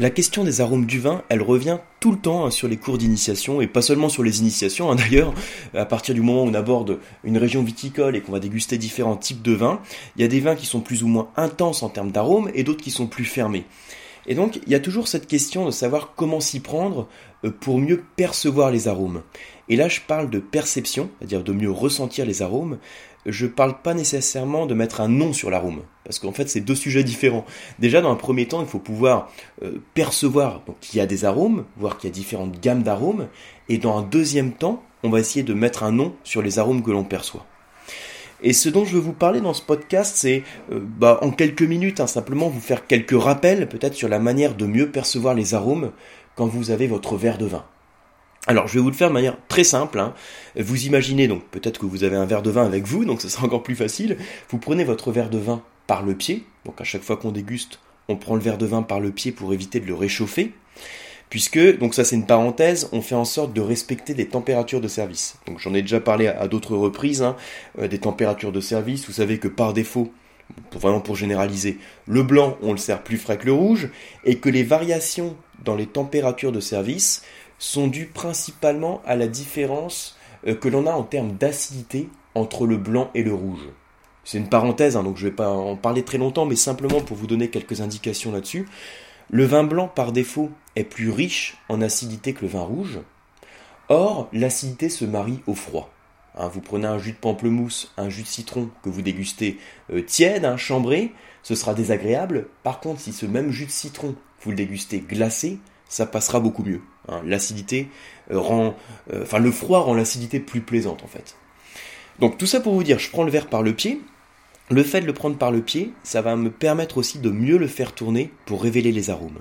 La question des arômes du vin, elle revient tout le temps hein, sur les cours d'initiation, et pas seulement sur les initiations hein, d'ailleurs, à partir du moment où on aborde une région viticole et qu'on va déguster différents types de vins, il y a des vins qui sont plus ou moins intenses en termes d'arômes et d'autres qui sont plus fermés. Et donc il y a toujours cette question de savoir comment s'y prendre euh, pour mieux percevoir les arômes. Et là je parle de perception, c'est-à-dire de mieux ressentir les arômes, je parle pas nécessairement de mettre un nom sur l'arôme, parce qu'en fait c'est deux sujets différents. Déjà dans un premier temps, il faut pouvoir euh, percevoir qu'il y a des arômes, voir qu'il y a différentes gammes d'arômes, et dans un deuxième temps, on va essayer de mettre un nom sur les arômes que l'on perçoit. Et ce dont je veux vous parler dans ce podcast, c'est euh, bah, en quelques minutes, hein, simplement vous faire quelques rappels peut-être sur la manière de mieux percevoir les arômes quand vous avez votre verre de vin. Alors, je vais vous le faire de manière très simple. Hein. Vous imaginez donc, peut-être que vous avez un verre de vin avec vous, donc ce sera encore plus facile. Vous prenez votre verre de vin par le pied. Donc, à chaque fois qu'on déguste, on prend le verre de vin par le pied pour éviter de le réchauffer. Puisque, donc ça c'est une parenthèse, on fait en sorte de respecter les températures de service. Donc j'en ai déjà parlé à, d'autres reprises, hein, euh, des températures de service. Vous savez que par défaut, vraiment pour généraliser, le blanc on le sert plus frais que le rouge, et que les variations dans les températures de service sont dues principalement à la différence euh, que l'on a en termes d'acidité entre le blanc et le rouge. C'est une parenthèse, hein, donc je ne vais pas en parler très longtemps, mais simplement pour vous donner quelques indications là-dessus. Le vin blanc, par défaut, est plus riche en acidité que le vin rouge. Or, l'acidité se marie au froid. Hein, vous prenez un jus de pamplemousse, un jus de citron que vous dégustez euh, tiède, hein, chambré, ce sera désagréable. Par contre, si ce même jus de citron, vous le dégustez glacé, ça passera beaucoup mieux. Hein. L'acidité euh, rend, euh, le froid rend l'acidité plus plaisante en fait. Donc tout ça pour vous dire, je prends le verre par le pied. Le fait de le prendre par le pied, ça va me permettre aussi de mieux le faire tourner pour révéler les arômes.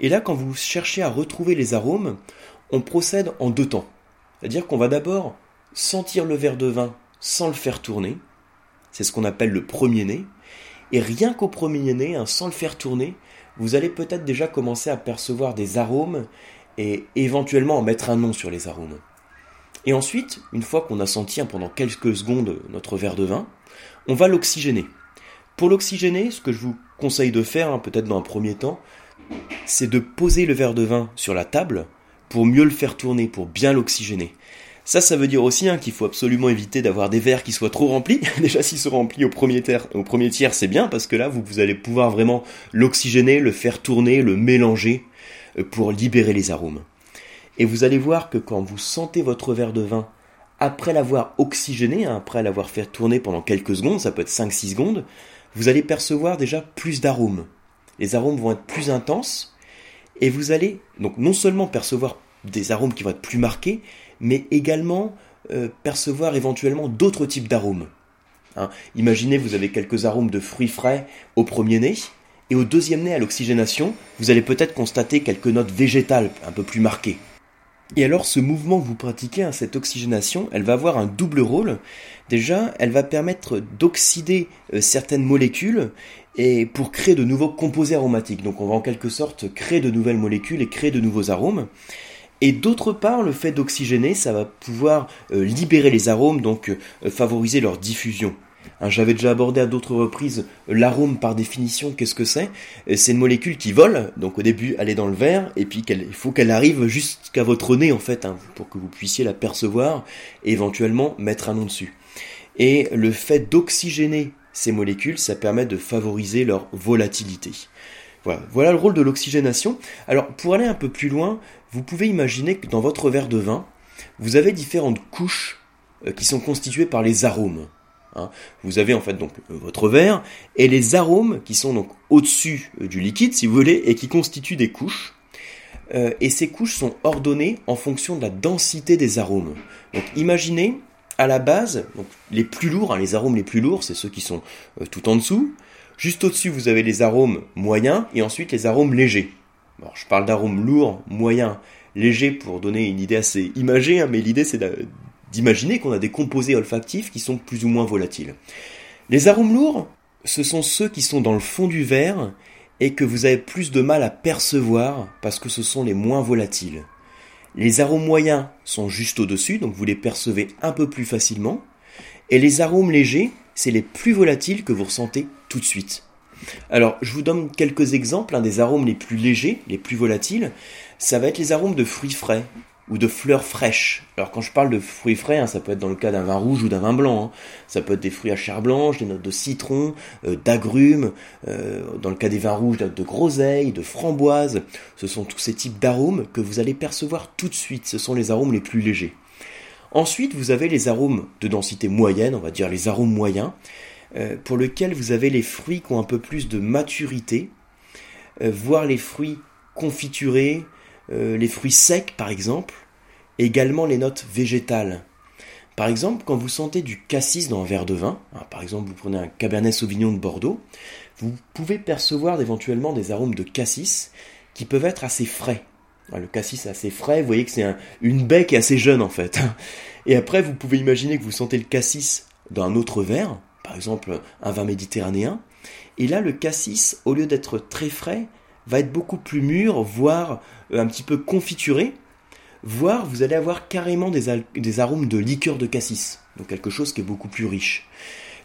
Et là, quand vous cherchez à retrouver les arômes, on procède en deux temps. C'est-à-dire qu'on va d'abord sentir le verre de vin sans le faire tourner. C'est ce qu'on appelle le premier nez. Et rien qu'au premier nez, hein, sans le faire tourner, vous allez peut-être déjà commencer à percevoir des arômes et éventuellement mettre un nom sur les arômes. Et ensuite, une fois qu'on a senti pendant quelques secondes notre verre de vin, on va l'oxygéner. Pour l'oxygéner, ce que je vous conseille de faire, hein, peut-être dans un premier temps, c'est de poser le verre de vin sur la table pour mieux le faire tourner, pour bien l'oxygéner. Ça, ça veut dire aussi hein, qu'il faut absolument éviter d'avoir des verres qui soient trop remplis. Déjà, s'ils sont remplis au premier, tiers, c'est bien parce que là, vous, vous allez pouvoir vraiment l'oxygéner, le faire tourner, le mélanger euh, pour libérer les arômes. Et vous allez voir que quand vous sentez votre verre de vin après l'avoir oxygéné, hein, après l'avoir fait tourner pendant quelques secondes, ça peut être 5-6 secondes, vous allez percevoir déjà plus d'arômes. Les arômes vont être plus intenses et vous allez donc non seulement percevoir des arômes qui vont être plus marqués, mais également euh, percevoir éventuellement d'autres types d'arômes. Hein. Imaginez, vous avez quelques arômes de fruits frais au premier nez, et au deuxième nez à l'oxygénation, vous allez peut-être constater quelques notes végétales un peu plus marquées. Et alors ce mouvement que vous pratiquez, hein, cette oxygénation, elle va avoir un double rôle. Déjà, elle va permettre d'oxyder euh, certaines molécules et pour créer de nouveaux composés aromatiques. Donc on va en quelque sorte créer de nouvelles molécules et créer de nouveaux arômes. Et d'autre part, le fait d'oxygéner, ça va pouvoir euh, libérer les arômes, donc euh, favoriser leur diffusion. Hein, j'avais déjà abordé à d'autres reprises euh, l'arôme par définition, qu'est-ce que c'est? C'est une molécule qui vole, donc au début elle est dans le verre, et puis il faut qu'elle arrive jusqu'à votre nez en fait, hein, pour que vous puissiez la percevoir et éventuellement mettre un nom dessus. Et le fait d'oxygéner ces molécules, ça permet de favoriser leur volatilité. Voilà, le rôle de l'oxygénation. Alors pour aller un peu plus loin, vous pouvez imaginer que dans votre verre de vin, vous avez différentes couches euh, qui sont constituées par les arômes. Hein. Vous avez en fait donc euh, votre verre et les arômes qui sont donc au-dessus euh, du liquide, si vous voulez, et qui constituent des couches. et ces couches sont ordonnées en fonction de la densité des arômes. Donc imaginez à la base, les plus lourds, hein, les arômes les plus lourds, c'est ceux qui sont tout en dessous. Juste au-dessus, vous avez les arômes moyens et ensuite les arômes légers. Je parle d'arômes lourds, moyens, légers pour donner une idée assez imagée, hein, mais l'idée c'est d'imaginer qu'on a des composés olfactifs qui sont plus ou moins volatiles. Les arômes lourds, ce sont ceux qui sont dans le fond du verre et que vous avez plus de mal à percevoir parce que ce sont les moins volatiles. Les arômes moyens sont juste au-dessus, donc vous les percevez un peu plus facilement. Et les arômes légers, c'est les plus volatiles que vous ressentez tout de suite. Alors, je vous donne quelques exemples hein, des arômes les plus légers, les plus volatiles. Ça va être les arômes de fruits frais ou de fleurs fraîches. Alors quand je parle de fruits frais, hein, ça peut être dans le cas d'un vin rouge ou d'un vin blanc. Hein. Ça peut être des fruits à chair blanche, des notes de citron, euh, d'agrumes. Euh, dans le cas des vins rouges, de groseille, de framboise. Ce sont tous ces types d'arômes que vous allez percevoir tout de suite. Ce sont les arômes les plus légers. Ensuite, vous avez les arômes de densité moyenne, on va dire les arômes moyens, pour lesquels vous avez les fruits qui ont un peu plus de maturité, voire les fruits confiturés, euh, les fruits secs par exemple, également les notes végétales. Par exemple, quand vous sentez du cassis dans un verre de vin, hein, par exemple vous prenez un Cabernet Sauvignon de Bordeaux, vous pouvez percevoir éventuellement des arômes de cassis qui peuvent être assez frais. Le cassis est assez frais, vous voyez que c'est une baie qui est assez jeune en fait. Et après, vous pouvez imaginer que vous sentez le cassis dans un autre verre, par exemple un vin méditerranéen, et là le cassis, au lieu d'être très frais, va être beaucoup plus mûr, voire euh, un petit peu confituré, voire vous allez avoir carrément des, arômes de liqueur de cassis, donc quelque chose qui est beaucoup plus riche.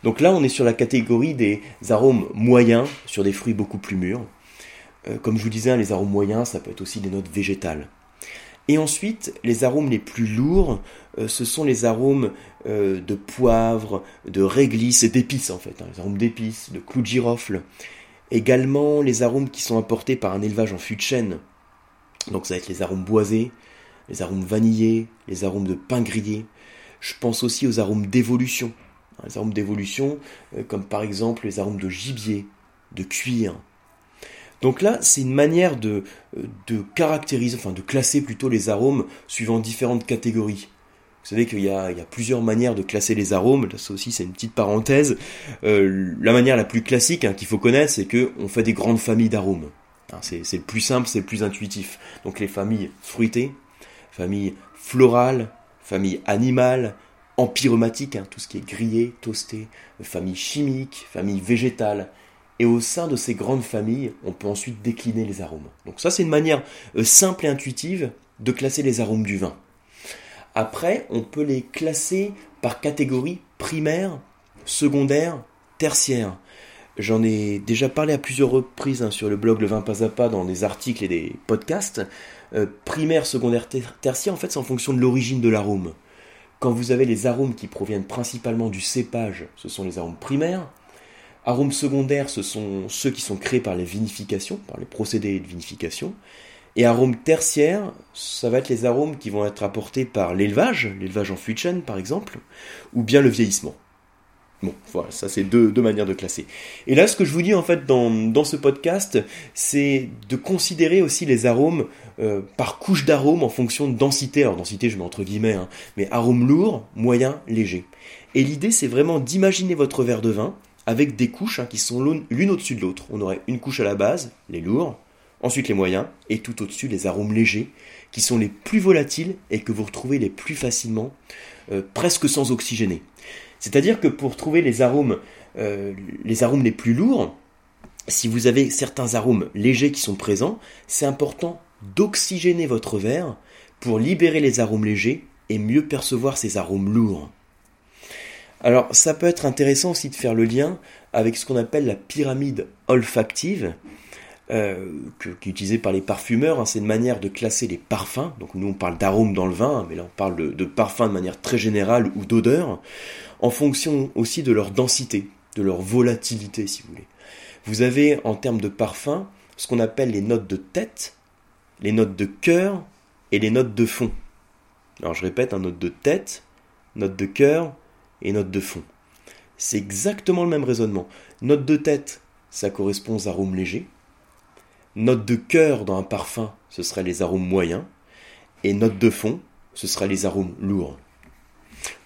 Donc là, on est sur la catégorie des arômes moyens, sur des fruits beaucoup plus mûrs. Euh, comme je vous disais, les arômes moyens, ça peut être aussi des notes végétales. Et ensuite, les arômes les plus lourds, euh, ce sont les arômes de poivre, de réglisse et d'épices en fait, hein, les arômes d'épices, de clous de girofle, Également les arômes qui sont apportés par un élevage en fût de chêne. Donc ça va être les arômes boisés, les arômes vanillés, les arômes de pain grillé. Je pense aussi aux arômes d'évolution. Les arômes d'évolution, euh, comme par exemple les arômes de gibier, de cuir. Donc là, c'est une manière de, euh, de caractériser, enfin de classer plutôt les arômes suivant différentes catégories. Vous savez qu'il y, a, plusieurs manières de classer les arômes. Ça aussi, c'est une petite parenthèse. Euh, la manière la plus classique hein, qu'il faut connaître, c'est qu'on fait des grandes familles d'arômes. Hein, c'est le plus simple, c'est le plus intuitif. Donc les familles fruitées, famille florale, famille animale, empyromatique, hein, tout ce qui est grillé, toasté, famille chimique, famille végétale. Et au sein de ces grandes familles, on peut ensuite décliner les arômes. Donc ça, c'est une manière euh, simple et intuitive de classer les arômes du vin. Après, on peut les classer par catégorie primaire, secondaire, tertiaire. J'en ai déjà parlé à plusieurs reprises hein, sur le blog Le Vin Pas à Pas dans des articles et des podcasts. Euh, primaire, secondaire, tertiaire, en fait, c'est en fonction de l'origine de l'arôme. Quand vous avez les arômes qui proviennent principalement du cépage, ce sont les arômes primaires. Arômes secondaires, ce sont ceux qui sont créés par les vinifications, par les procédés de vinification. Et arômes tertiaires, ça va être les arômes qui vont être apportés par l'élevage, l'élevage en fût de chêne par exemple, ou bien le vieillissement. Bon, voilà, ça c'est deux, manières de classer. Et là, ce que je vous dis en fait dans, ce podcast, c'est de considérer aussi les arômes euh, par couche d'arômes en fonction de densité. Alors densité, je mets entre guillemets, hein, mais arômes lourds, moyens, légers. Et l'idée, c'est vraiment d'imaginer votre verre de vin avec des couches hein, qui sont l'une au-dessus de l'autre. On aurait une couche à la base, les lourds, ensuite les moyens, et tout au-dessus les arômes légers, qui sont les plus volatiles et que vous retrouvez les plus facilement, euh, presque sans oxygéner. C'est-à-dire que pour trouver les arômes, euh, les arômes les plus lourds, si vous avez certains arômes légers qui sont présents, c'est important d'oxygéner votre verre pour libérer les arômes légers et mieux percevoir ces arômes lourds. Alors ça peut être intéressant aussi de faire le lien avec ce qu'on appelle la pyramide olfactive, euh, qui est utilisé par les parfumeurs. Hein, c'est une manière de classer les parfums. Donc nous on parle d'arômes dans le vin, mais là on parle de, parfums de manière très générale ou d'odeur, en fonction aussi de leur densité, de leur volatilité si vous voulez. Vous avez en termes de parfums ce qu'on appelle les notes de tête, les notes de cœur et les notes de fond. Alors je répète, un note de tête, note de cœur et note de fond. C'est exactement le même raisonnement. Note de tête, ça correspond aux arômes légers. Note de cœur dans un parfum, ce serait les arômes moyens. Et note de fond, ce serait les arômes lourds.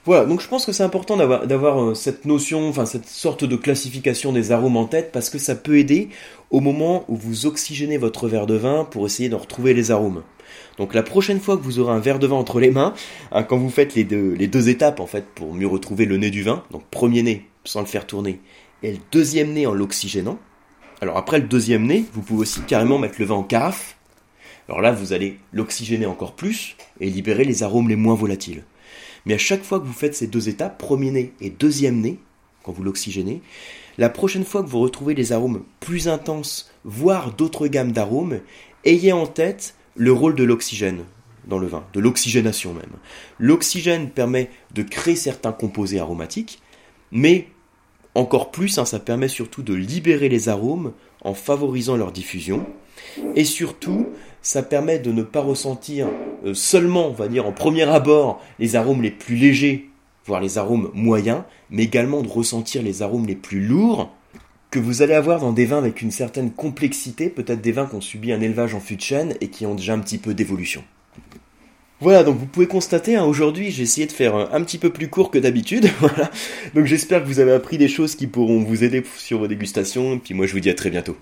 Voilà, donc je pense que c'est important d'avoir euh, cette notion, enfin cette sorte de classification des arômes en tête parce que ça peut aider au moment où vous oxygénez votre verre de vin pour essayer de retrouver les arômes. Donc la prochaine fois que vous aurez un verre de vin entre les mains, hein, quand vous faites les deux, les étapes en fait pour mieux retrouver le nez du vin, donc premier nez sans le faire tourner et le deuxième nez en l'oxygénant, alors après le deuxième nez, vous pouvez aussi carrément mettre le vin en carafe. Alors là, vous allez l'oxygéner encore plus et libérer les arômes les moins volatiles. Mais à chaque fois que vous faites ces deux étapes, premier nez et deuxième nez, quand vous l'oxygénez, la prochaine fois que vous retrouvez des arômes plus intenses, voire d'autres gammes d'arômes, ayez en tête le rôle de l'oxygène dans le vin, de l'oxygénation même. L'oxygène permet de créer certains composés aromatiques, mais encore plus, hein, ça permet surtout de libérer les arômes en favorisant leur diffusion. Et surtout, ça permet de ne pas ressentir euh, seulement, on va dire, en premier abord, les arômes les plus légers, voire les arômes moyens, mais également de ressentir les arômes les plus lourds que vous allez avoir dans des vins avec une certaine complexité, peut-être des vins qui ont subi un élevage en fût de chêne et qui ont déjà un petit peu d'évolution. Voilà, donc vous pouvez constater, hein, aujourd'hui j'ai essayé de faire un, petit peu plus court que d'habitude. Voilà. Donc j'espère que vous avez appris des choses qui pourront vous aider sur vos dégustations. Et puis moi je vous dis à très bientôt.